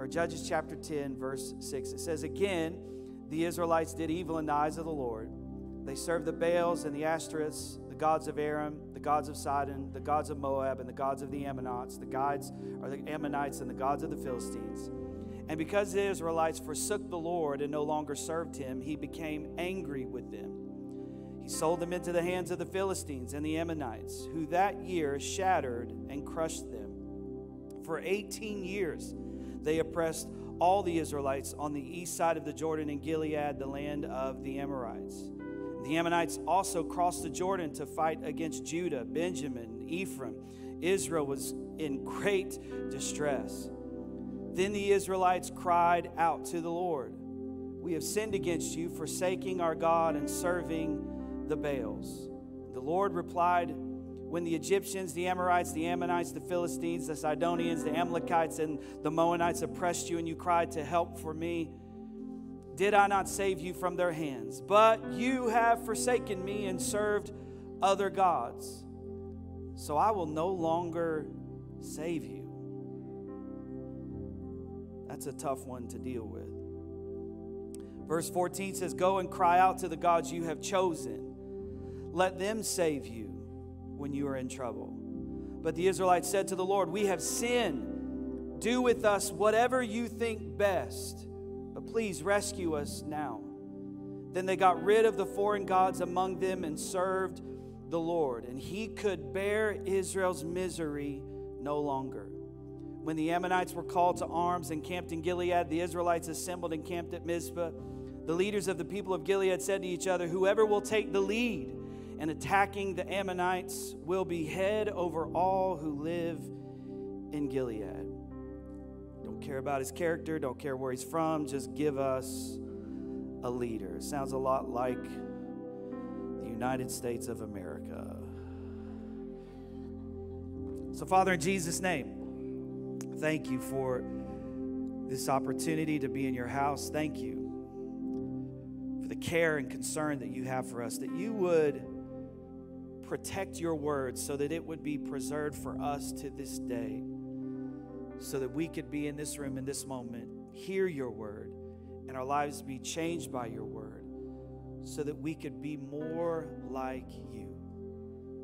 or Judges chapter 10, verse 6. It says, Again, the Israelites did evil in the eyes of the Lord. They served the Baals and the Ashtoreths, the gods of Aram, the gods of Sidon, the gods of Moab, and the gods of the Ammonites, the gods or the Ammonites and the gods of the Philistines. And because the Israelites forsook the Lord and no longer served him, he became angry with them. He sold them into the hands of the Philistines and the Ammonites, who that year shattered and crushed them. For 18 years, they oppressed all the Israelites on the east side of the Jordan in Gilead, the land of the Amorites. The Ammonites also crossed the Jordan to fight against Judah, Benjamin, Ephraim. Israel was in great distress. Then the Israelites cried out to the Lord We have sinned against you, forsaking our God and serving the Baals. The Lord replied, when the Egyptians, the Amorites, the Ammonites, the Philistines, the Sidonians, the Amalekites, and the Moabites oppressed you, and you cried to help for me, did I not save you from their hands? But you have forsaken me and served other gods. So I will no longer save you. That's a tough one to deal with. Verse 14 says, Go and cry out to the gods you have chosen. Let them save you when you are in trouble. But the Israelites said to the Lord, We have sinned. Do with us whatever you think best, but please rescue us now. Then they got rid of the foreign gods among them and served the Lord. And he could bear Israel's misery no longer. When the Ammonites were called to arms and camped in Gilead, the Israelites assembled and camped at Mizpah. The leaders of the people of Gilead said to each other, Whoever will take the lead and attacking the Ammonites will be head over all who live in Gilead. Don't care about his character, don't care where he's from, just give us a leader. Sounds a lot like the United States of America. So, Father, in Jesus' name, thank you for this opportunity to be in your house. Thank you for the care and concern that you have for us, that you would protect your word so that it would be preserved for us to this day, so that we could be in this room in this moment, hear your word, and our lives be changed by your word, so that we could be more like you.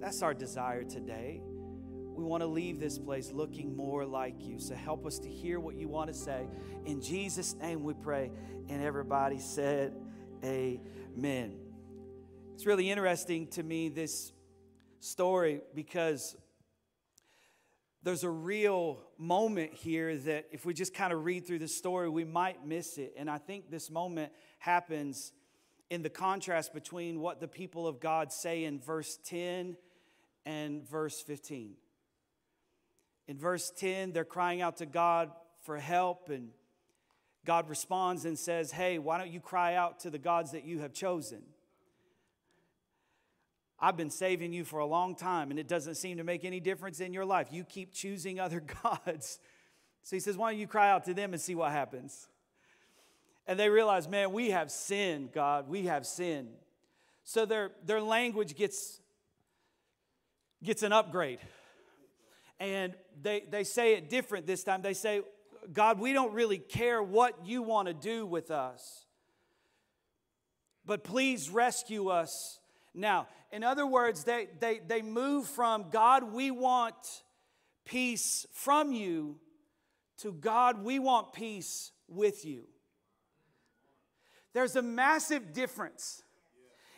That's our desire today. We want to leave this place looking more like you. So help us to hear what you want to say. In Jesus' name we pray. And everybody said, Amen. It's really interesting to me this story because there's a real moment here that if we just kind of read through the story, we might miss it. And I think this moment happens in the contrast between what the people of God say in verse 10 and verse 15. In verse 10, they're crying out to God for help, and God responds and says, Hey, why don't you cry out to the gods that you have chosen? I've been saving you for a long time, and it doesn't seem to make any difference in your life. You keep choosing other gods. So he says, Why don't you cry out to them and see what happens? And they realize, man, we have sinned, God. We have sinned. So their, their language gets, gets an upgrade. And they, they say it different this time. They say, God, we don't really care what you want to do with us, but please rescue us now, in other words, they, they, they move from God, we want peace from you, to God, we want peace with you. There's a massive difference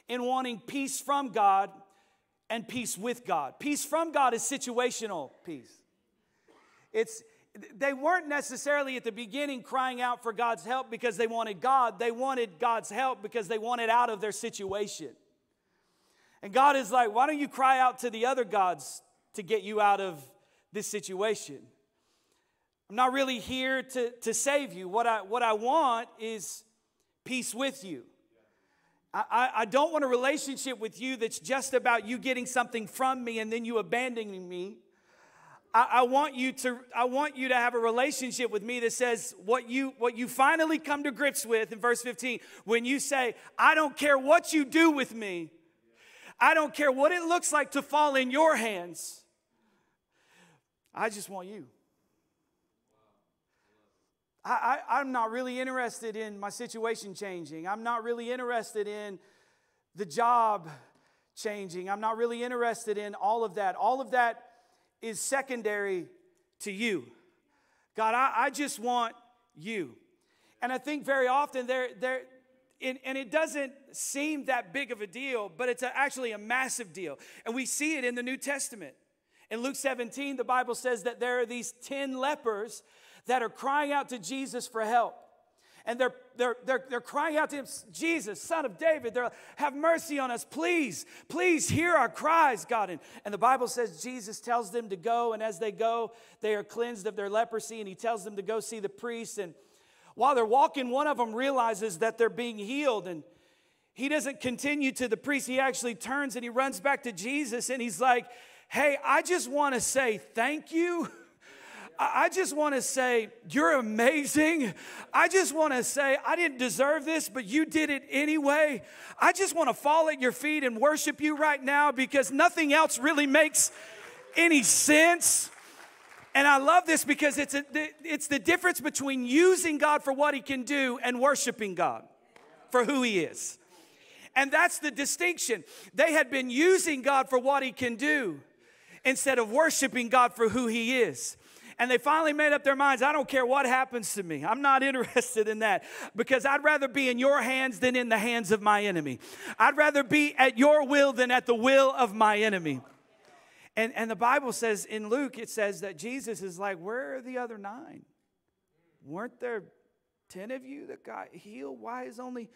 in wanting peace from God and peace with God. Peace from God is situational peace. It's they weren't necessarily at the beginning crying out for God's help because they wanted God. They wanted God's help because they wanted out of their situation. And God is like, why don't you cry out to the other gods to get you out of this situation? I'm not really here to, to save you. What I, what I want is peace with you. I, I don't want a relationship with you that's just about you getting something from me and then you abandoning me. I, I, want you to, I want you to have a relationship with me that says what you, what you finally come to grips with in verse 15 when you say, I don't care what you do with me, I don't care what it looks like to fall in your hands. I just want you. I, I, I'm not really interested in my situation changing. I'm not really interested in the job changing. I'm not really interested in all of that. All of that is secondary to you. God, I, I just want you. And I think very often there, there, and, and it doesn't seem that big of a deal, but it's a, actually a massive deal. And we see it in the New Testament. In Luke 17, the Bible says that there are these 10 lepers that are crying out to Jesus for help. And they're, they're, they're, they're crying out to him, Jesus, son of David, they're, have mercy on us, please, please hear our cries, God. And, and the Bible says Jesus tells them to go, and as they go, they are cleansed of their leprosy, and he tells them to go see the priest. And while they're walking, one of them realizes that they're being healed, and he doesn't continue to the priest. He actually turns and he runs back to Jesus, and he's like, Hey, I just want to say thank you. I just want to say, you're amazing. I just want to say, I didn't deserve this, but you did it anyway. I just want to fall at your feet and worship you right now because nothing else really makes any sense. And I love this because it's, a, it's the difference between using God for what He can do and worshiping God for who He is. And that's the distinction. They had been using God for what He can do instead of worshiping God for who He is. And they finally made up their minds I don't care what happens to me. I'm not interested in that because I'd rather be in your hands than in the hands of my enemy. I'd rather be at your will than at the will of my enemy. And, and the Bible says in Luke, it says that Jesus is like, Where are the other nine? Weren't there 10 of you that got healed? Why is only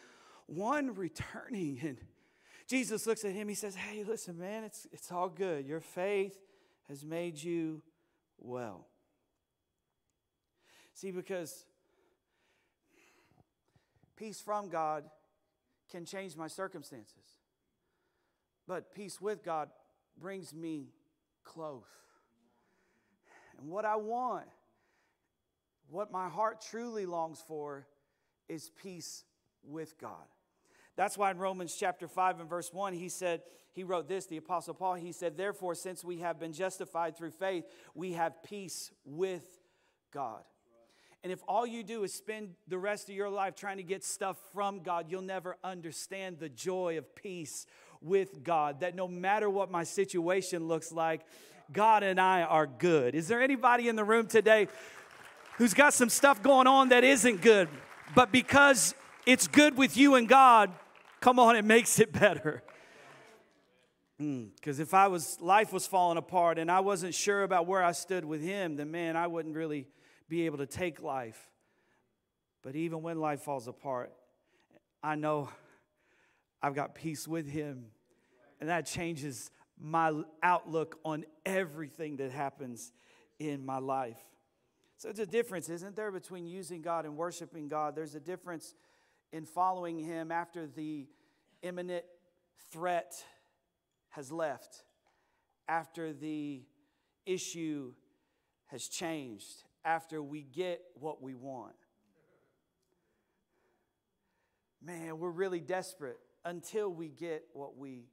one returning? And Jesus looks at him, he says, Hey, listen, man, it's, it's all good. Your faith has made you well. See, because peace from God can change my circumstances, but peace with God brings me close. And what I want, what my heart truly longs for, is peace with God. That's why in Romans chapter 5 and verse 1, he said, he wrote this, the Apostle Paul, he said, Therefore, since we have been justified through faith, we have peace with God. And if all you do is spend the rest of your life trying to get stuff from God, you'll never understand the joy of peace with God. That no matter what my situation looks like, God and I are good. Is there anybody in the room today who's got some stuff going on that isn't good, but because it's good with you and God, come on, it makes it better. Because mm, if I was life was falling apart and I wasn't sure about where I stood with Him, then man, I wouldn't really be able to take life. But even when life falls apart, I know I've got peace with Him. And that changes my outlook on everything that happens in my life. So it's a difference, isn't there, between using God and worshiping God? There's a difference in following Him after the imminent threat has left, after the issue has changed, after we get what we want. Man, we're really desperate until we get what we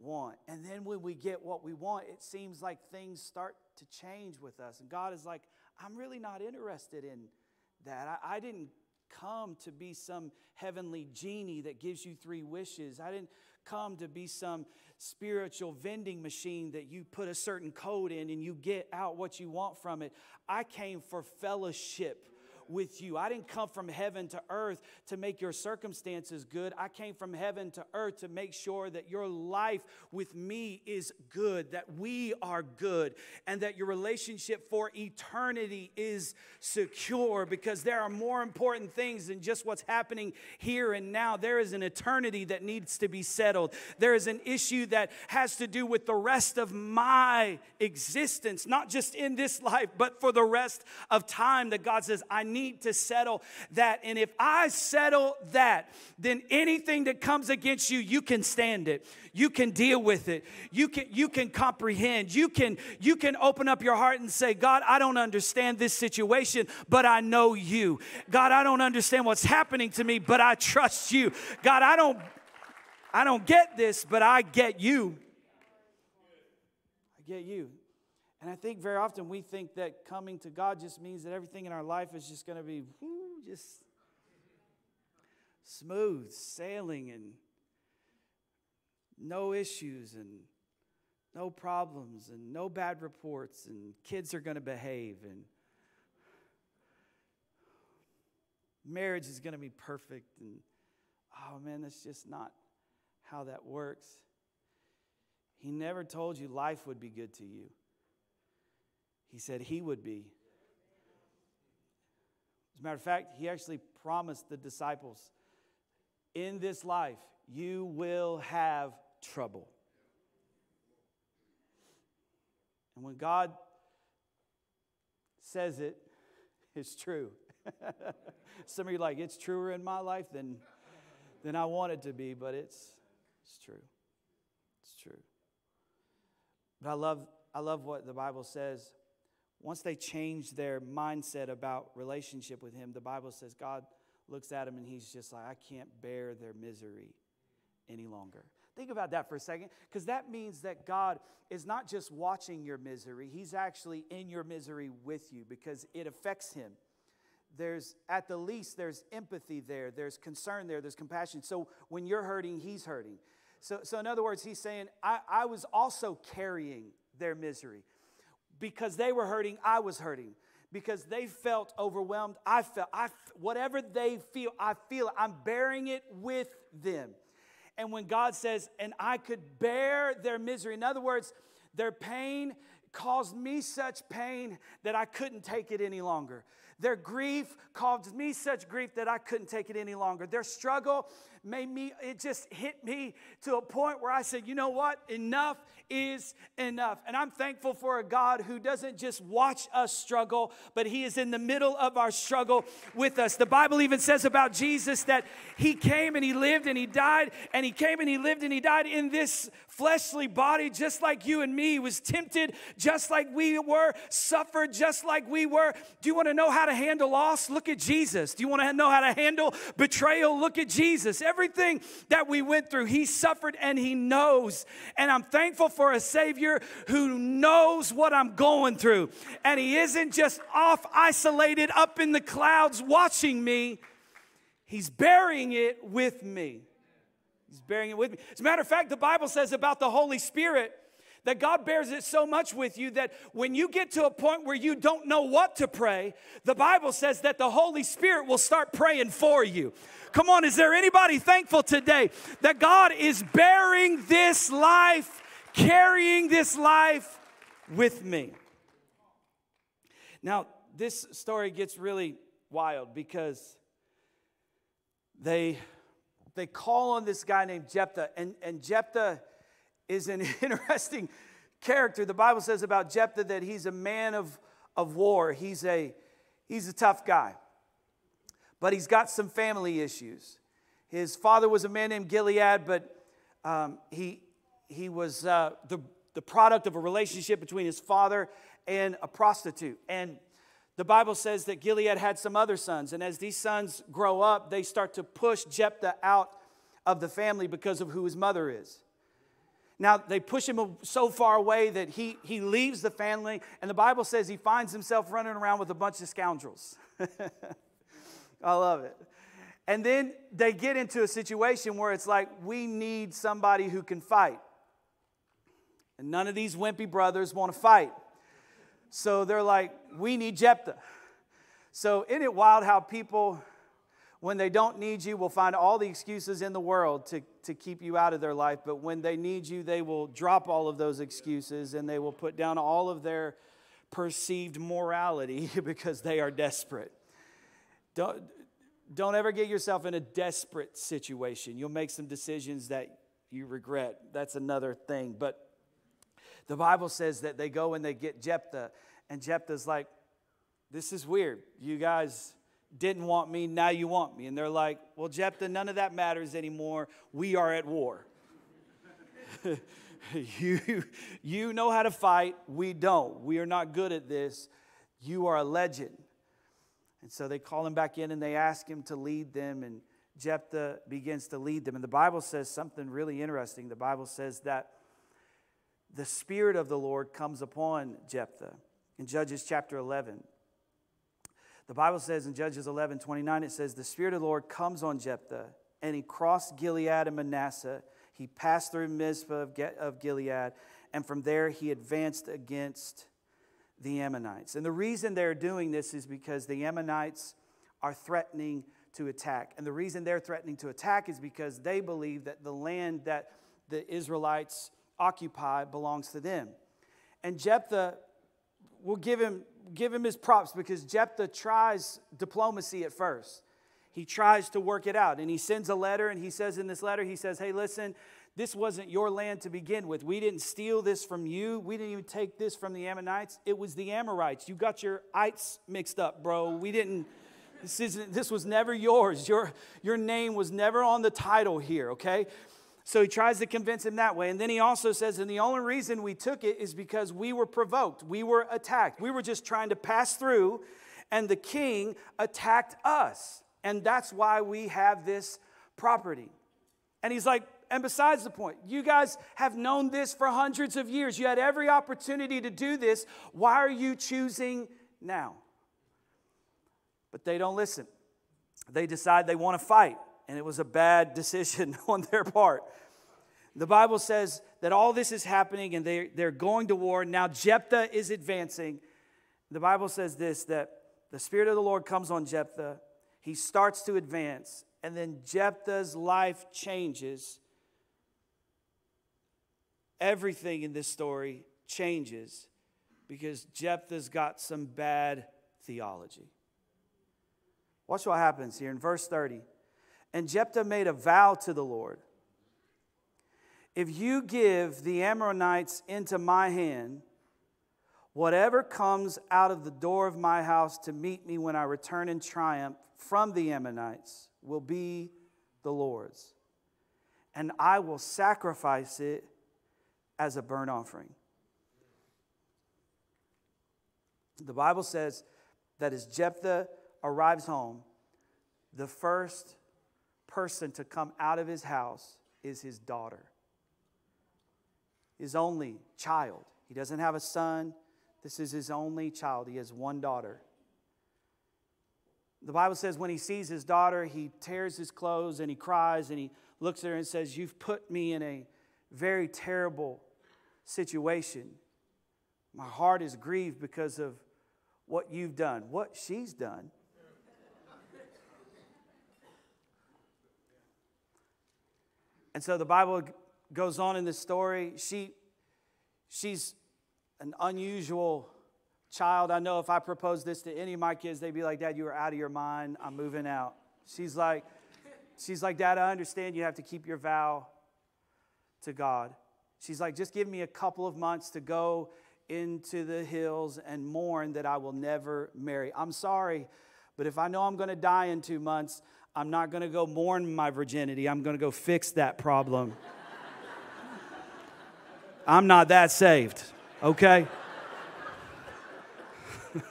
want. And then when we get what we want, it seems like things start to change with us. And God is like, I'm really not interested in that. I, I didn't come to be some heavenly genie that gives you three wishes. I didn't come to be some spiritual vending machine that you put a certain code in and you get out what you want from it. I came for fellowship with you. I didn't come from heaven to earth to make your circumstances good. I came from heaven to earth to make sure that your life with me is good, that we are good, and that your relationship for eternity is secure because there are more important things than just what's happening here and now. There is an eternity that needs to be settled. There is an issue that has to do with the rest of my existence, not just in this life, but for the rest of time that God says, I need need to settle that. And if I settle that, then anything that comes against you, you can stand it. You can deal with it. You can you can comprehend. You can you can open up your heart and say, "God, I don't understand this situation, but I know you. God, I don't understand what's happening to me, but I trust you. God, I don't I don't get this, but I get you. I get you. And I think very often we think that coming to God just means that everything in our life is just going to be whoo, just smooth sailing and no issues and no problems and no bad reports and kids are going to behave and marriage is going to be perfect and oh man that's just not how that works. He never told you life would be good to you he said he would be. As a matter of fact, he actually promised the disciples in this life, you will have trouble. And when God says it, it's true. Some of you like, it's truer in my life than, than I want it to be, but it's, it's true. It's true. But I love, I love what the Bible says once they change their mindset about relationship with Him, the Bible says God looks at them and He's just like, I can't bear their misery any longer. Think about that for a second, because that means that God is not just watching your misery, He's actually in your misery with you because it affects Him. There's, at the least, there's empathy there, there's concern there, there's compassion. So when you're hurting, He's hurting. So, so in other words, He's saying, I, I was also carrying their misery because they were hurting, I was hurting. Because they felt overwhelmed, I felt, I, whatever they feel, I feel it. I'm bearing it with them. And when God says, and I could bear their misery, in other words, their pain caused me such pain that I couldn't take it any longer. Their grief caused me such grief that I couldn't take it any longer. Their struggle made me, it just hit me to a point where I said, you know what? Enough is enough. And I'm thankful for a God who doesn't just watch us struggle, but He is in the middle of our struggle with us. The Bible even says about Jesus that He came and He lived and He died, and He came and He lived and He died in this fleshly body, just like you and me, he was tempted just like we were, suffered just like we were. Do you want to know how to handle loss? Look at Jesus. Do you want to know how to handle betrayal? Look at Jesus. Everything that we went through, he suffered and he knows. And I'm thankful for a Savior who knows what I'm going through. And he isn't just off isolated up in the clouds watching me, he's burying it with me. He's bearing it with me. As a matter of fact, the Bible says about the Holy Spirit that God bears it so much with you that when you get to a point where you don't know what to pray, the Bible says that the Holy Spirit will start praying for you. Come on, is there anybody thankful today that God is bearing this life, carrying this life with me? Now, this story gets really wild because they they call on this guy named Jephthah, and, and Jephthah is an interesting character. The Bible says about Jephthah that he's a man of, of war. He's a, he's a tough guy, but he's got some family issues. His father was a man named Gilead, but um, he, he was uh, the, the product of a relationship between his father and a prostitute. And the Bible says that Gilead had some other sons, and as these sons grow up, they start to push Jephthah out of the family because of who his mother is. Now, they push him so far away that he, he leaves the family, and the Bible says he finds himself running around with a bunch of scoundrels. I love it. And then they get into a situation where it's like, we need somebody who can fight. And none of these wimpy brothers want to fight. So they're like, we need Jephthah. So isn't it wild how people, when they don't need you, will find all the excuses in the world to, to keep you out of their life, but when they need you, they will drop all of those excuses and they will put down all of their perceived morality because they are desperate. Don't, don't ever get yourself in a desperate situation. You'll make some decisions that you regret. That's another thing. But the Bible says that they go and they get Jephthah, and Jephthah's like, This is weird. You guys didn't want me, now you want me. And they're like, Well, Jephthah, none of that matters anymore. We are at war. you, you know how to fight. We don't. We are not good at this. You are a legend. And so they call him back in and they ask him to lead them, and Jephthah begins to lead them. And the Bible says something really interesting. The Bible says that the Spirit of the Lord comes upon Jephthah in Judges chapter 11. The Bible says in Judges 11 29, it says, The Spirit of the Lord comes on Jephthah, and he crossed Gilead and Manasseh. He passed through Mizpah of Gilead, and from there he advanced against the Ammonites. And the reason they're doing this is because the Ammonites are threatening to attack. And the reason they're threatening to attack is because they believe that the land that the Israelites occupy belongs to them. And Jephthah will give him, give him his props because Jephthah tries diplomacy at first. He tries to work it out and he sends a letter and he says in this letter, he says, Hey, listen, this wasn't your land to begin with. We didn't steal this from you. We didn't even take this from the Ammonites. It was the Amorites. You got your ites mixed up, bro. We didn't. This, isn't, this was never yours. Your, your name was never on the title here, okay? So he tries to convince him that way. And then he also says, and the only reason we took it is because we were provoked, we were attacked. We were just trying to pass through, and the king attacked us. And that's why we have this property. And he's like, and besides the point, you guys have known this for hundreds of years. You had every opportunity to do this. Why are you choosing now? But they don't listen. They decide they want to fight, and it was a bad decision on their part. The Bible says that all this is happening and they, they're going to war. Now Jephthah is advancing. The Bible says this that the Spirit of the Lord comes on Jephthah. He starts to advance, and then Jephthah's life changes. Everything in this story changes because Jephthah's got some bad theology. Watch what happens here in verse 30. And Jephthah made a vow to the Lord if you give the Ammonites into my hand, whatever comes out of the door of my house to meet me when I return in triumph from the Ammonites will be the Lord's. And I will sacrifice it as a burnt offering. The Bible says that as Jephthah arrives home, the first person to come out of his house is his daughter his only child. He doesn't have a son. This is his only child. He has one daughter. The Bible says when he sees his daughter, he tears his clothes and he cries and he looks at her and says, You've put me in a very terrible situation. My heart is grieved because of what you've done, what she's done. And so the Bible goes on in this story. She, she's an unusual child. I know if I proposed this to any of my kids, they'd be like, Dad, you are out of your mind. I'm moving out. She's like, she's like, Dad, I understand you have to keep your vow to God. She's like, just give me a couple of months to go into the hills and mourn that I will never marry. I'm sorry, but if I know I'm going to die in two months, I'm not going to go mourn my virginity. I'm going to go fix that problem. I'm not that saved, okay?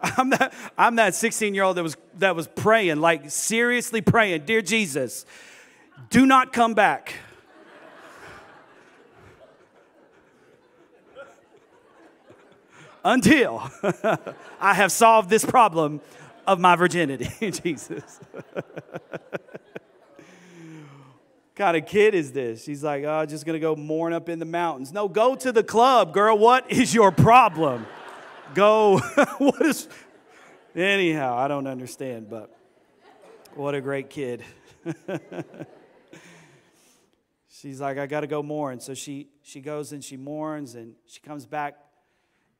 I'm that, I'm that 16 year old that was, that was praying, like seriously praying, Dear Jesus, do not come back. Until I have solved this problem of my virginity, Jesus kind of kid is this? She's like, oh, just gonna go mourn up in the mountains. No, go to the club, girl. What is your problem? go. what is. Anyhow, I don't understand, but what a great kid. She's like, I gotta go mourn. So she, she goes and she mourns and she comes back.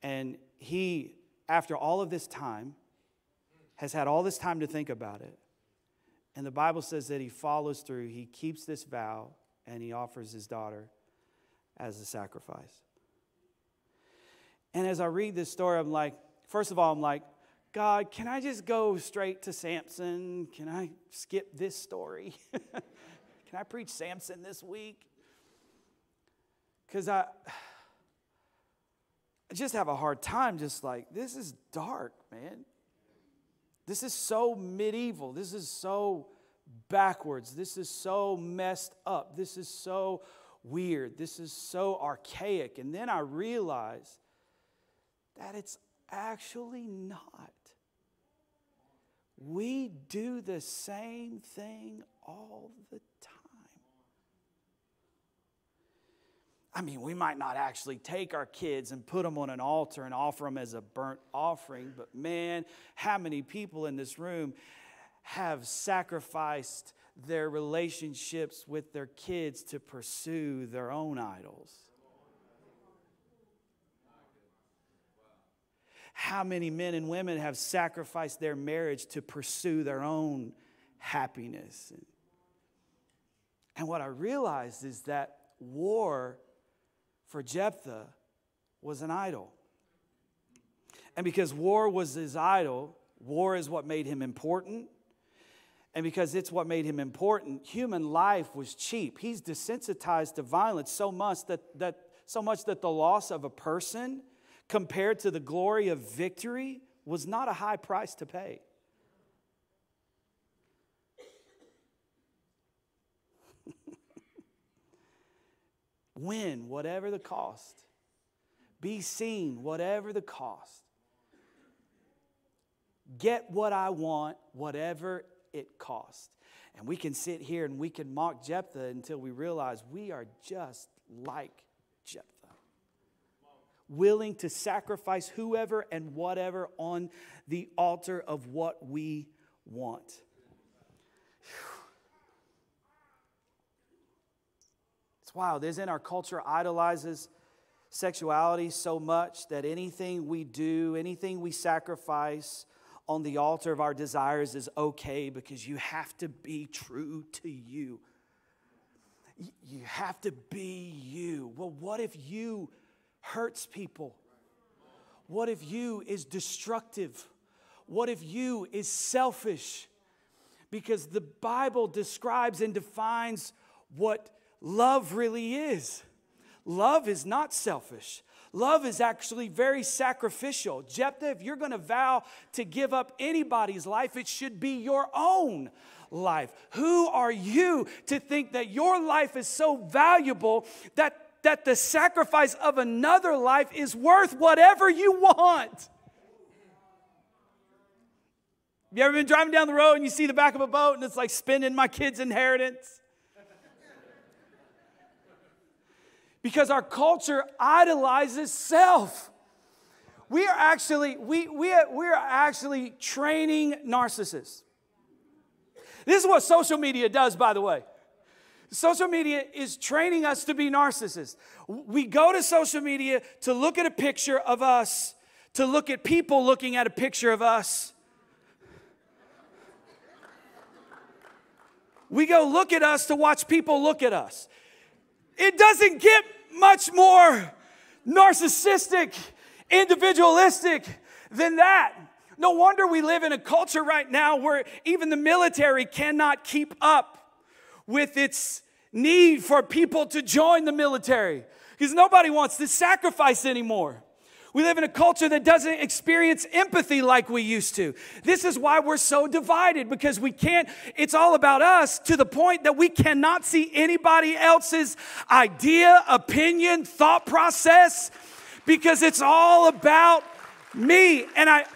And he, after all of this time, has had all this time to think about it. And the Bible says that he follows through, he keeps this vow, and he offers his daughter as a sacrifice. And as I read this story, I'm like, first of all, I'm like, God, can I just go straight to Samson? Can I skip this story? can I preach Samson this week? Because I, I just have a hard time, just like, this is dark, man. This is so medieval. This is so backwards. This is so messed up. This is so weird. This is so archaic. And then I realize that it's actually not. We do the same thing all the time. I mean, we might not actually take our kids and put them on an altar and offer them as a burnt offering, but man, how many people in this room have sacrificed their relationships with their kids to pursue their own idols? How many men and women have sacrificed their marriage to pursue their own happiness? And what I realized is that war for Jephthah was an idol. And because war was his idol, war is what made him important. And because it's what made him important, human life was cheap. He's desensitized to violence so much that, that, so much that the loss of a person compared to the glory of victory was not a high price to pay. Win, whatever the cost. Be seen, whatever the cost. Get what I want, whatever it costs. And we can sit here and we can mock Jephthah until we realize we are just like Jephthah. Willing to sacrifice whoever and whatever on the altar of what we want. Wild, isn't our culture idolizes sexuality so much that anything we do, anything we sacrifice on the altar of our desires is okay because you have to be true to you. You have to be you. Well, what if you hurts people? What if you is destructive? What if you is selfish? Because the Bible describes and defines what love really is. Love is not selfish. Love is actually very sacrificial. Jephthah, if you're going to vow to give up anybody's life, it should be your own life. Who are you to think that your life is so valuable that, that the sacrifice of another life is worth whatever you want? You ever been driving down the road and you see the back of a boat and it's like spending my kid's inheritance? Because our culture idolizes self. We are actually, we, we, we are actually training narcissists. This is what social media does, by the way. Social media is training us to be narcissists. We go to social media to look at a picture of us, to look at people looking at a picture of us. We go look at us to watch people look at us. It doesn't get much more narcissistic, individualistic than that. No wonder we live in a culture right now where even the military cannot keep up with its need for people to join the military because nobody wants to sacrifice anymore. We live in a culture that doesn't experience empathy like we used to. This is why we're so divided because we can't, it's all about us to the point that we cannot see anybody else's idea, opinion, thought process because it's all about me. And I,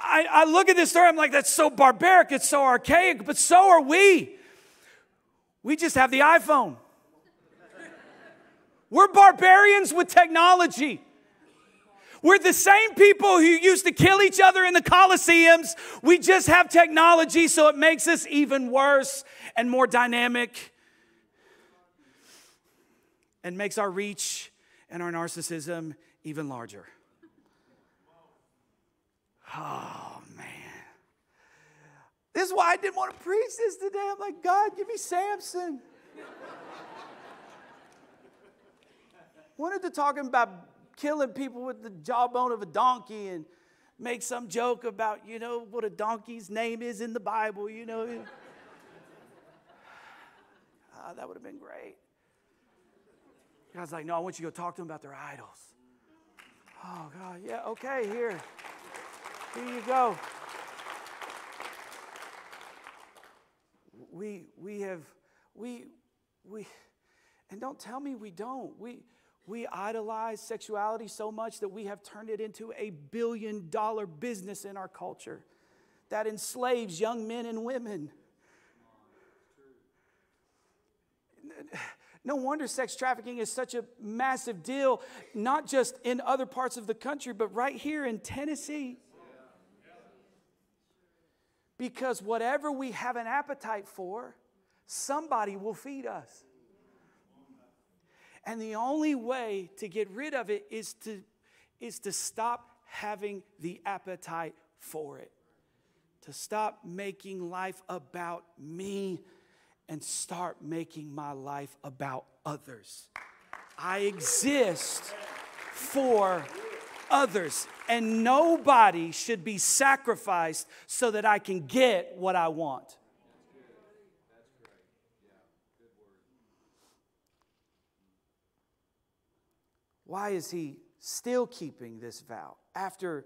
I, I look at this story, I'm like, that's so barbaric, it's so archaic, but so are we. We just have the iPhone. We're barbarians with technology. We're the same people who used to kill each other in the Colosseums. We just have technology, so it makes us even worse and more dynamic and makes our reach and our narcissism even larger. Oh, man. This is why I didn't want to preach this today. I'm like, God, give me Samson. Wanted to talk about killing people with the jawbone of a donkey and make some joke about, you know, what a donkey's name is in the Bible, you know. ah, that would have been great. God's like, no, I want you to go talk to them about their idols. Oh, God, yeah, okay, here. Here you go. We, we have, we, we, And don't tell me we don't. We, we idolize sexuality so much that we have turned it into a billion dollar business in our culture that enslaves young men and women. No wonder sex trafficking is such a massive deal, not just in other parts of the country, but right here in Tennessee. Because whatever we have an appetite for, somebody will feed us. And the only way to get rid of it is to, is to stop having the appetite for it, to stop making life about me and start making my life about others. I exist for others, and nobody should be sacrificed so that I can get what I want. Why is he still keeping this vow after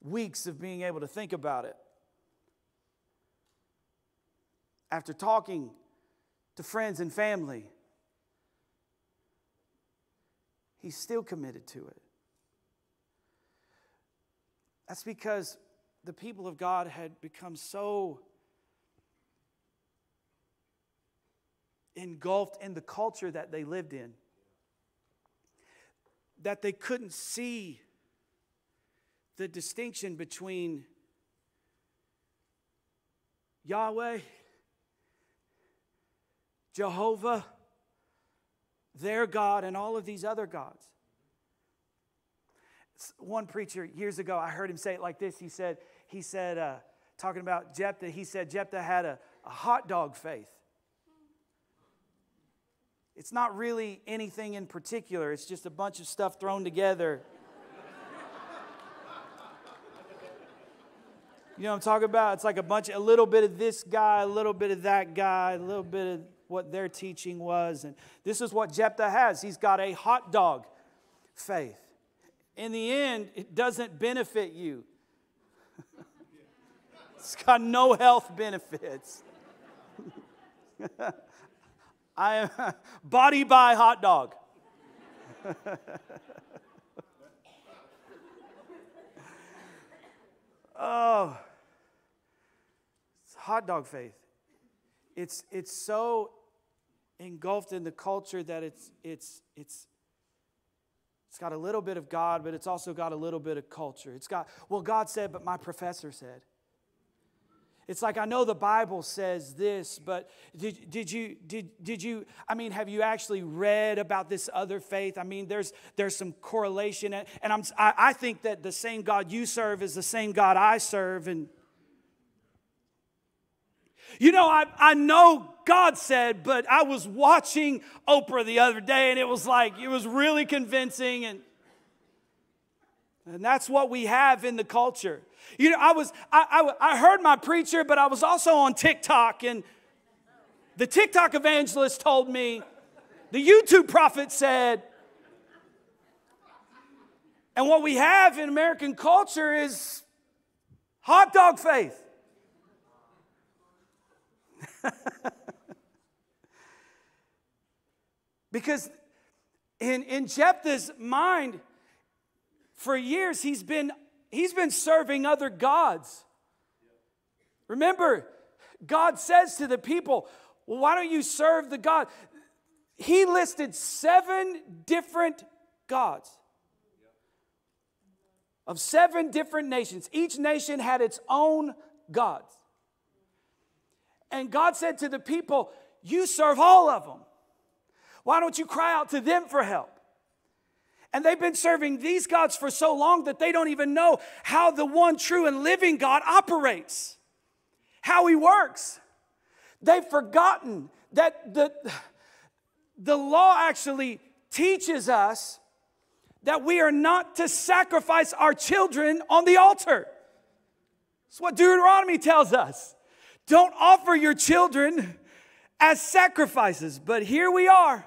weeks of being able to think about it? After talking to friends and family, he's still committed to it. That's because the people of God had become so engulfed in the culture that they lived in that they couldn't see the distinction between Yahweh, Jehovah, their God, and all of these other gods. One preacher years ago, I heard him say it like this. He said, he said, uh, talking about Jephthah, he said Jephthah had a, a hot dog faith. It's not really anything in particular, it's just a bunch of stuff thrown together. You know what I'm talking about? It's like a bunch, a little bit of this guy, a little bit of that guy, a little bit of what their teaching was. And this is what Jephthah has. He's got a hot dog faith. In the end, it doesn't benefit you, it's got no health benefits. I am body by hot dog. oh, it's hot dog faith. It's, it's so engulfed in the culture that it's, it's, it's, it's got a little bit of God, but it's also got a little bit of culture. It's got, well, God said, but my professor said. It's like I know the Bible says this, but did, did you did did you I mean have you actually read about this other faith? I mean there's there's some correlation and I'm I, think that the same God you serve is the same God I serve and you know, I, I know God said, but I was watching Oprah the other day and it was like, it was really convincing. And, and that's what we have in the culture. You know, I was, I, I, I heard my preacher, but I was also on TikTok, and the TikTok evangelist told me, the YouTube prophet said, and what we have in American culture is hot dog faith. because in, in Jephthah's mind, for years he's been he's been serving other gods. Remember, God says to the people, well, why don't you serve the God? He listed seven different gods of seven different nations. Each nation had its own gods. And God said to the people, You serve all of them. Why don't you cry out to them for help? And they've been serving these gods for so long that they don't even know how the one true and living God operates, how he works. They've forgotten that the, the law actually teaches us that we are not to sacrifice our children on the altar. That's what Deuteronomy tells us. Don't offer your children as sacrifices. But here we are.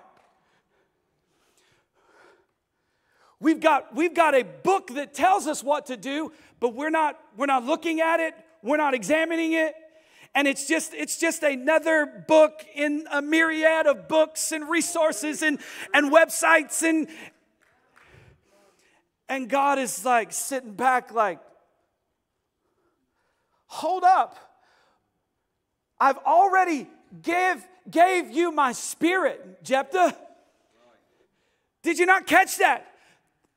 We've got, we've got a book that tells us what to do, but we're not, we're not looking at it, we're not examining it. and it's just it's just another book in a myriad of books and resources and and websites and and God is like sitting back like hold up. I've already give gave you my spirit Jephthah. Did you not catch that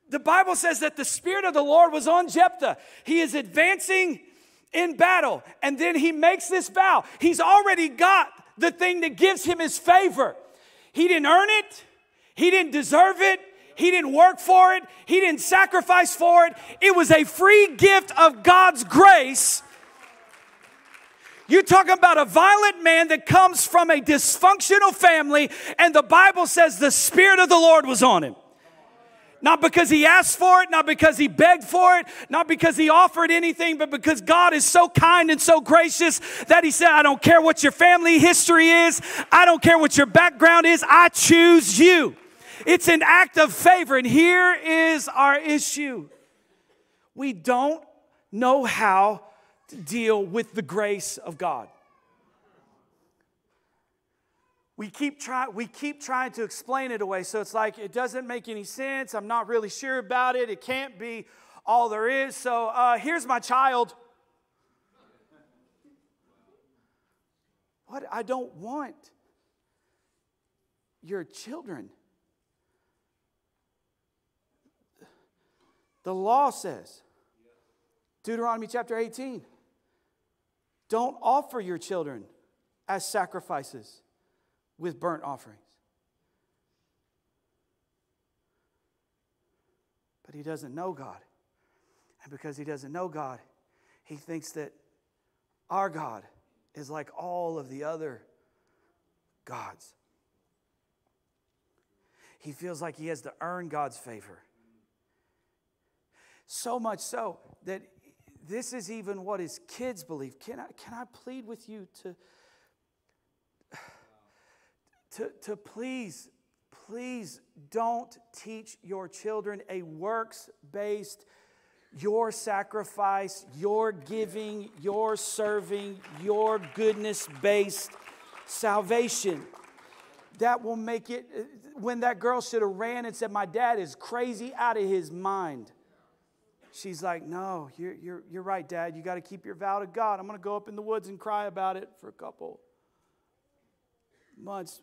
the Bible says that the Spirit of the Lord was on Jephthah. He is advancing in battle. And then he makes this vow. He's already got the thing that gives him his favor. He didn't earn it, he didn't deserve it, he didn't work for it, he didn't sacrifice for it. It was a free gift of God's grace. You're talking about a violent man that comes from a dysfunctional family, and the Bible says the Spirit of the Lord was on him. Not because he asked for it, not because he begged for it, not because he offered anything, but because God is so kind and so gracious that he said, I don't care what your family history is, I don't care what your background is, I choose you. It's an act of favor. And here is our issue we don't know how to deal with the grace of God we keep trying we keep trying to explain it away so it's like it doesn't make any sense i'm not really sure about it it can't be all there is so uh, here's my child. What i don't want your children. The law says deuteronomy chapter 18 don't offer your children as sacrifices with burnt offerings. But he doesn't know God. And because he doesn't know God, he thinks that our God is like all of the other gods. He feels like he has to earn God's favor. So much so that this is even what his kids believe. Can I, can I plead with you to to, to please, please don't teach your children a works based, your sacrifice, your giving, your serving, your goodness based salvation. That will make it, when that girl should have ran and said, My dad is crazy out of his mind. She's like, No, you're, you're, you're right, Dad. You got to keep your vow to God. I'm going to go up in the woods and cry about it for a couple months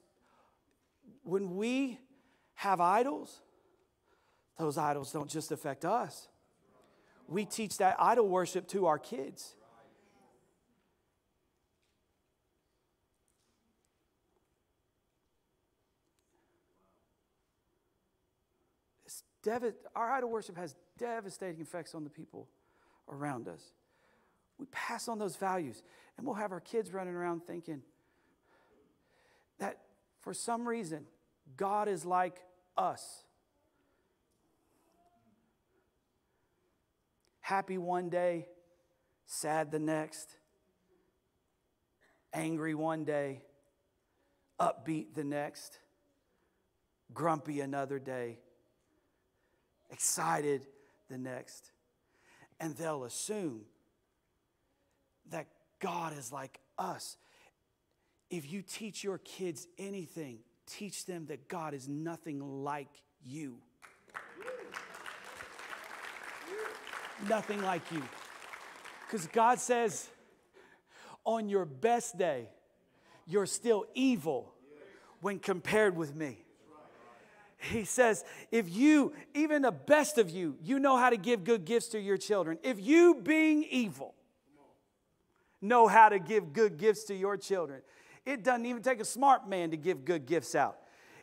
when we have idols, those idols don't just affect us. We teach that idol worship to our kids. Our idol worship has devastating effects on the people around us. We pass on those values, and we'll have our kids running around thinking for some reason, God is like us. Happy one day, sad the next, angry one day, upbeat the next, grumpy another day, excited the next. And they'll assume that God is like us. If you teach your kids anything, teach them that God is nothing like you. nothing like you. Because God says, on your best day, you're still evil when compared with me. He says, if you, even the best of you, you know how to give good gifts to your children, if you, being evil, know how to give good gifts to your children, it doesn't even take a smart man to give good gifts out.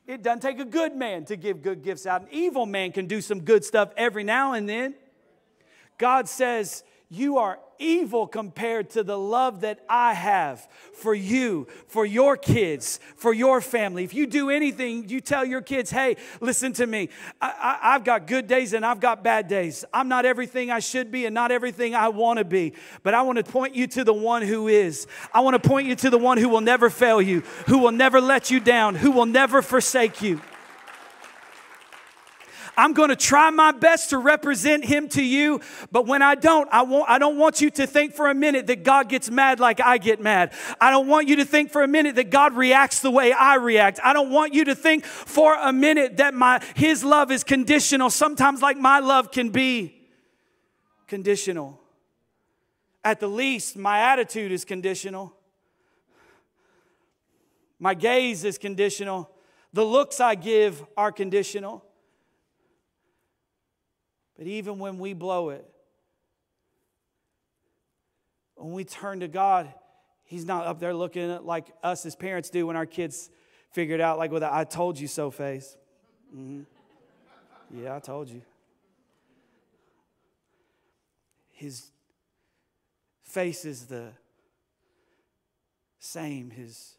It doesn't take a good man to give good gifts out. An evil man can do some good stuff every now and then. God says, You are evil compared to the love that I have for you, for your kids, for your family. If you do anything, you tell your kids, hey, listen to me. I, have got good days and I've got bad days. I'm not everything I should be and not everything I want to be. But I want to point you to the one who is. I want to point you to the one who will never fail you, who will never let you down, who will never forsake you. I'm going to try my best to represent him to you, but when I don't, I won't I don't want you to think for a minute that God gets mad like I get mad. I don't want you to think for a minute that God reacts the way I react. I don't want you to think for a minute that my his love is conditional, sometimes like my love can be conditional. At the least, my attitude is conditional. My gaze is conditional. The looks I give are conditional. But even when we blow it, when we turn to God, He's not up there looking like us as parents do when our kids figure it out, like with a I told you so face. Mm-hmm. Yeah, I told you. His face is the same. His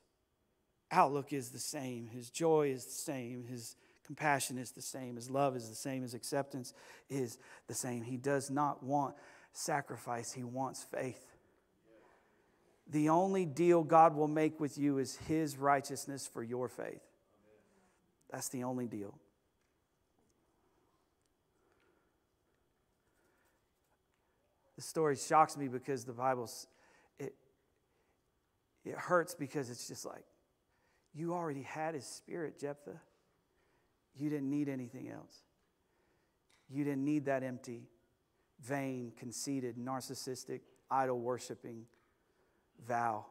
outlook is the same. His joy is the same. His compassion is the same. His love is the same. His acceptance is the same. He does not want sacrifice, he wants faith. The only deal God will make with you is his righteousness for your faith. That's the only deal. The story shocks me because the Bible's it it hurts because it's just like you already had his spirit, Jephthah. You didn't need anything else. You didn't need that empty, vain, conceited, narcissistic, idol worshiping vow.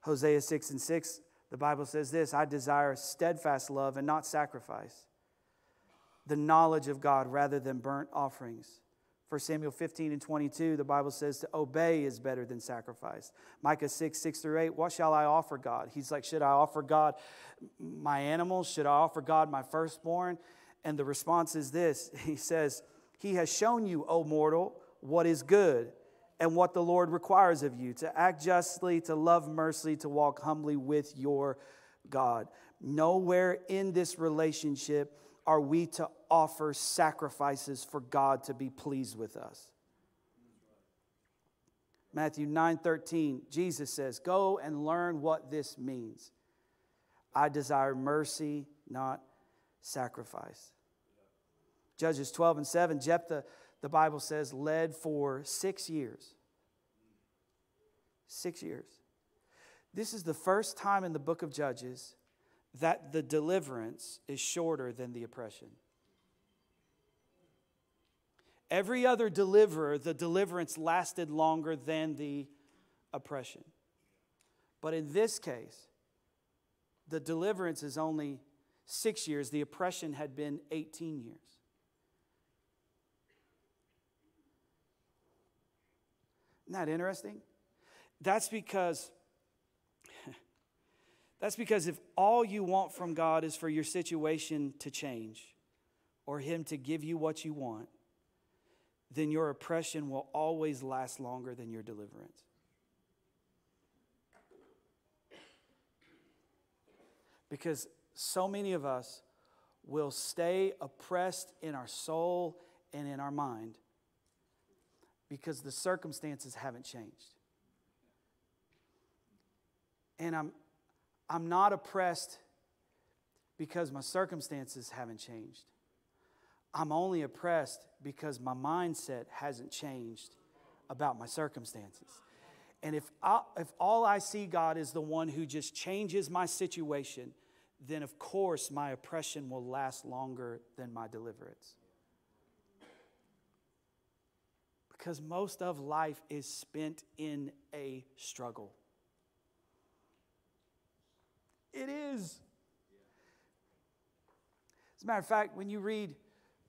Hosea 6 and 6, the Bible says this I desire steadfast love and not sacrifice, the knowledge of God rather than burnt offerings. 1 Samuel 15 and 22, the Bible says to obey is better than sacrifice. Micah 6, 6 through 8, what shall I offer God? He's like, should I offer God my animals? Should I offer God my firstborn? And the response is this He says, He has shown you, O mortal, what is good and what the Lord requires of you to act justly, to love mercy, to walk humbly with your God. Nowhere in this relationship are we to offer sacrifices for God to be pleased with us. Matthew 9:13 Jesus says, "Go and learn what this means. I desire mercy, not sacrifice." Judges 12 and 7, Jephthah, the Bible says, led for six years. Six years. This is the first time in the book of Judges that the deliverance is shorter than the oppression. Every other deliverer, the deliverance lasted longer than the oppression. But in this case, the deliverance is only six years, the oppression had been 18 years. Isn't that interesting? That's because that's because if all you want from God is for your situation to change or Him to give you what you want, then your oppression will always last longer than your deliverance. Because so many of us will stay oppressed in our soul and in our mind because the circumstances haven't changed. And I'm, I'm not oppressed because my circumstances haven't changed. I'm only oppressed because my mindset hasn't changed about my circumstances. And if, I, if all I see, God, is the one who just changes my situation, then of course my oppression will last longer than my deliverance. Because most of life is spent in a struggle. It is. As a matter of fact, when you read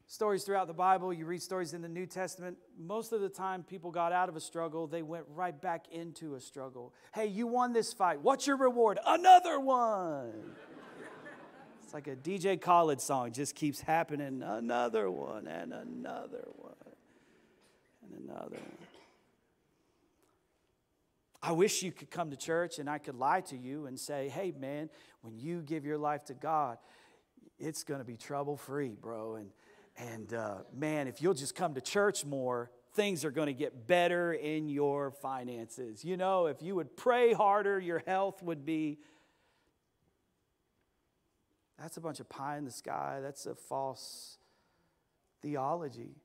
stories throughout the Bible, you read stories in the New Testament, most of the time people got out of a struggle, they went right back into a struggle. Hey, you won this fight. What's your reward? Another one. it's like a DJ Khaled song, just keeps happening. Another one and another one and another one. I wish you could come to church and I could lie to you and say, hey, man, when you give your life to God, it's going to be trouble free, bro. And, and uh, man, if you'll just come to church more, things are going to get better in your finances. You know, if you would pray harder, your health would be. That's a bunch of pie in the sky. That's a false theology.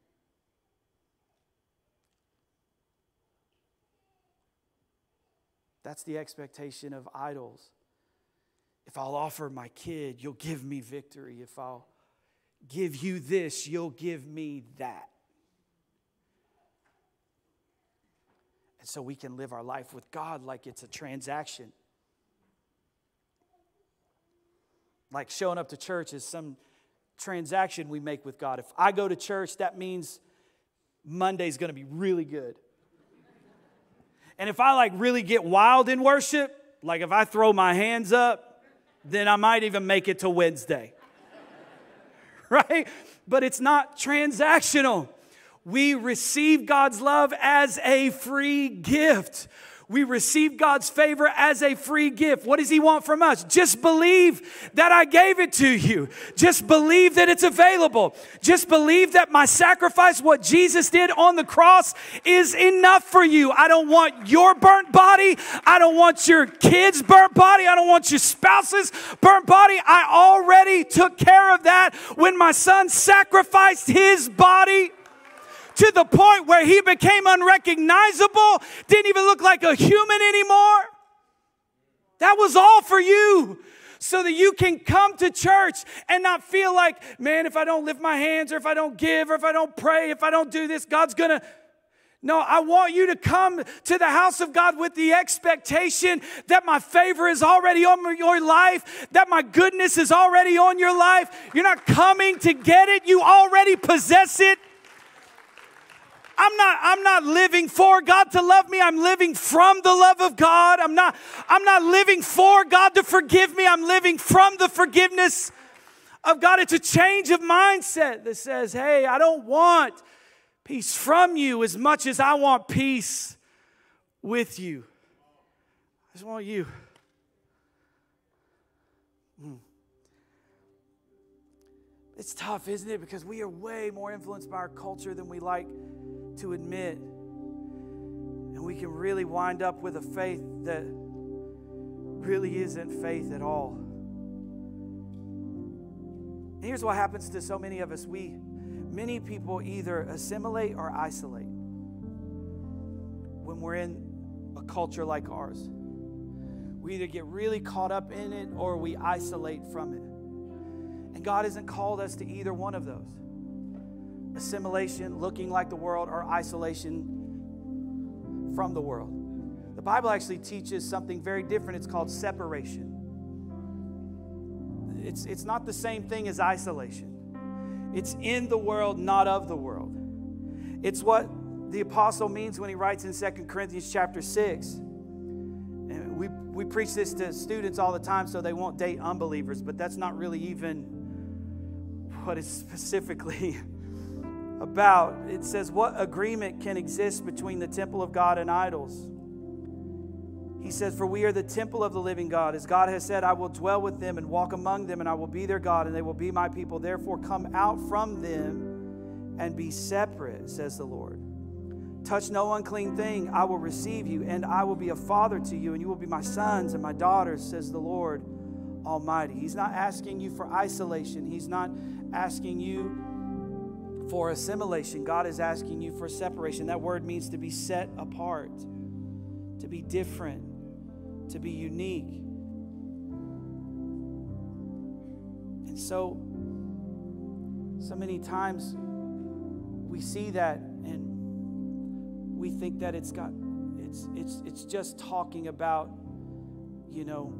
That's the expectation of idols. If I'll offer my kid, you'll give me victory. If I'll give you this, you'll give me that. And so we can live our life with God like it's a transaction. Like showing up to church is some transaction we make with God. If I go to church, that means Monday's going to be really good. And if I like really get wild in worship, like if I throw my hands up, then I might even make it to Wednesday. right? But it's not transactional. We receive God's love as a free gift. We receive God's favor as a free gift. What does He want from us? Just believe that I gave it to you. Just believe that it's available. Just believe that my sacrifice, what Jesus did on the cross, is enough for you. I don't want your burnt body. I don't want your kids' burnt body. I don't want your spouse's burnt body. I already took care of that when my son sacrificed his body to the point where he became unrecognizable, didn't even look like a human anymore. That was all for you so that you can come to church and not feel like, man, if I don't lift my hands or if I don't give or if I don't pray, if I don't do this, God's gonna. No, I want you to come to the house of God with the expectation that my favor is already on your life, that my goodness is already on your life. You're not coming to get it, you already possess it. I'm not, I'm not living for God to love me. I'm living from the love of God. I'm not, I'm not living for God to forgive me. I'm living from the forgiveness of God. It's a change of mindset that says, hey, I don't want peace from you as much as I want peace with you. I just want you. Mm. It's tough, isn't it? Because we are way more influenced by our culture than we like to admit. And we can really wind up with a faith that really isn't faith at all. And here's what happens to so many of us we many people either assimilate or isolate when we're in a culture like ours. We either get really caught up in it or we isolate from it. And God hasn't called us to either one of those assimilation, looking like the world, or isolation from the world. The Bible actually teaches something very different. It's called separation. It's, it's not the same thing as isolation, it's in the world, not of the world. It's what the apostle means when he writes in Second Corinthians chapter 6. And we, we preach this to students all the time so they won't date unbelievers, but that's not really even what is specifically about. It says, What agreement can exist between the temple of God and idols? He says, For we are the temple of the living God. As God has said, I will dwell with them and walk among them, and I will be their God, and they will be my people. Therefore, come out from them and be separate, says the Lord. Touch no unclean thing. I will receive you, and I will be a father to you, and you will be my sons and my daughters, says the Lord Almighty. He's not asking you for isolation, He's not asking you for assimilation. God is asking you for separation. That word means to be set apart, to be different, to be unique. And so, so many times we see that and we think that it's got it's it's it's just talking about you know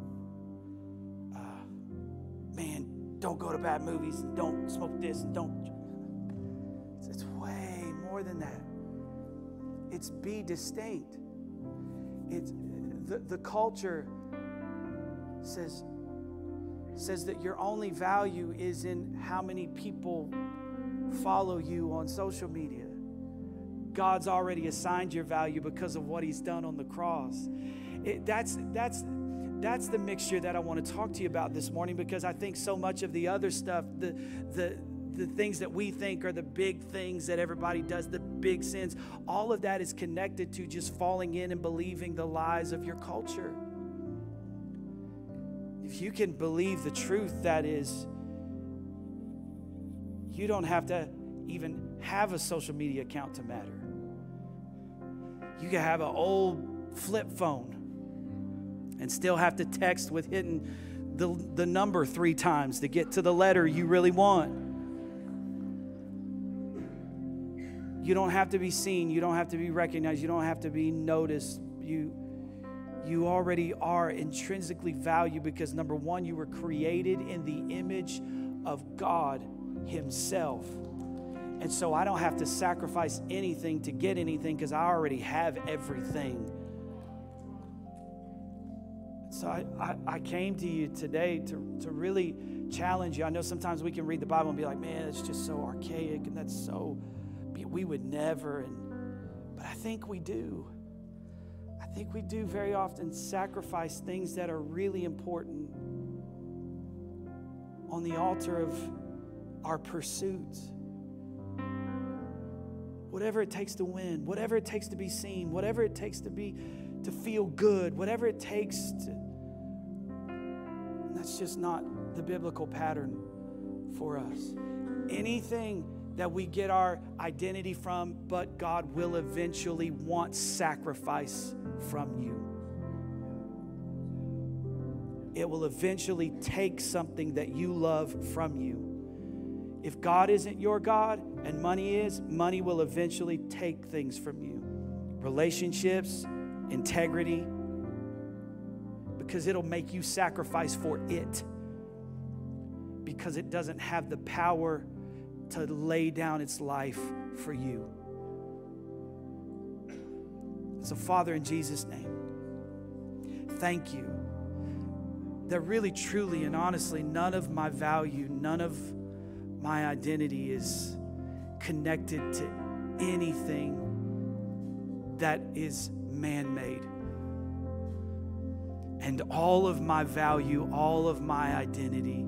uh, man don't go to bad movies and don't smoke this and don't than that. It's be distinct. It's the, the culture says says that your only value is in how many people follow you on social media. God's already assigned your value because of what he's done on the cross. It, that's that's that's the mixture that I want to talk to you about this morning because I think so much of the other stuff, the the the things that we think are the big things that everybody does, the big sins, all of that is connected to just falling in and believing the lies of your culture. if you can believe the truth that is, you don't have to even have a social media account to matter. You can have an old flip phone and still have to text with hitting the, the number three times to get to the letter you really want. You don't have to be seen. You don't have to be recognized. You don't have to be noticed. You, you already are intrinsically valued because number one, you were created in the image of God Himself. And so I don't have to sacrifice anything to get anything because I already have everything. So I, I, I, came to you today to, to really challenge you. I know sometimes we can read the Bible and be like, man, it's just so archaic and that's so, we would never. And, but I think we do. I think we do very often sacrifice things that are really important on the altar of our pursuits whatever it takes to win, whatever it takes to be seen, whatever it takes to be to feel good, whatever it takes to that's just not the biblical pattern for us. Anything that we get our identity from, but God will eventually want sacrifice from you. It will eventually take something that you love from you. If God isn't your God and money is, money will eventually take things from you relationships, integrity, because it'll make you sacrifice for it. Because it doesn't have the power to lay down its life for you. So, Father, in Jesus' name, thank you that really, truly, and honestly, none of my value, none of my identity is connected to anything that is man made. And all of my value, all of my identity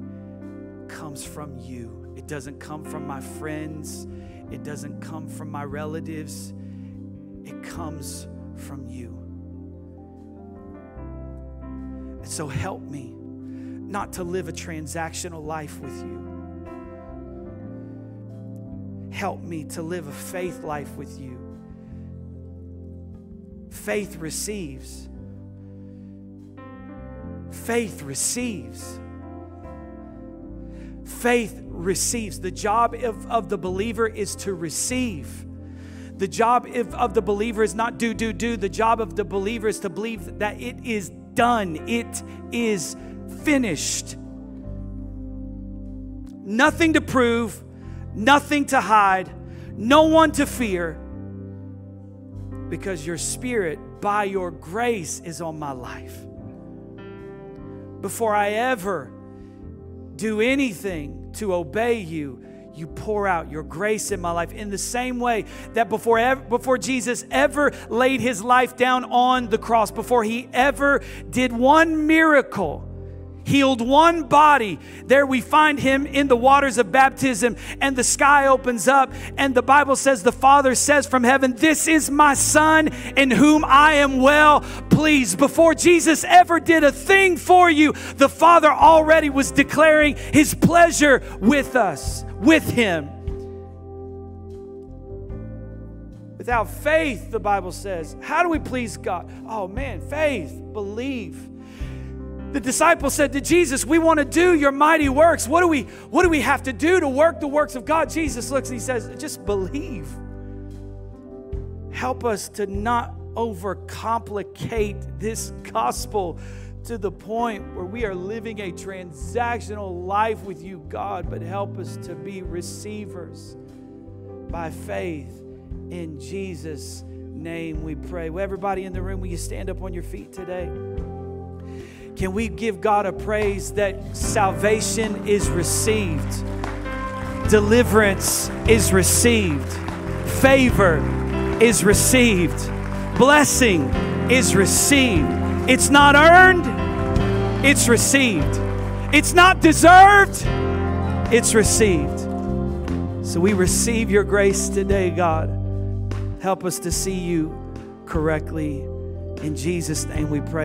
comes from you. It doesn't come from my friends, it doesn't come from my relatives, it comes from you. And so help me not to live a transactional life with you help me to live a faith life with you. Faith receives. Faith receives. Faith receives. The job of, of the believer is to receive. The job of, of the believer is not do, do, do. The job of the believer is to believe that it is done, it is finished. Nothing to prove, nothing to hide, no one to fear, because your spirit, by your grace, is on my life. Before I ever do anything to obey you, you pour out your grace in my life in the same way that before ever, before Jesus ever laid his life down on the cross before he ever did one miracle healed one body. There we find him in the waters of baptism, and the sky opens up, and the Bible says, The Father says from heaven, This is my Son in whom I am well pleased. Before Jesus ever did a thing for you, the Father already was declaring his pleasure with us, with him. Without faith, the Bible says, how do we please God? Oh man, faith, believe the disciples said to Jesus, We want to do your mighty works. What do we what do we have to do to work the works of God? Jesus looks and he says, just believe. Help us to not overcomplicate this gospel to the point where we are living a transactional life with you, God, but help us to be receivers by faith in Jesus' name we pray. Everybody in the room, will you stand up on your feet today? Can we give God a praise that salvation is received, deliverance is received, favor is received, blessing is received? It's not earned, it's received. It's not deserved, it's received. So we receive your grace today, God. Help us to see you correctly. In Jesus' name we pray.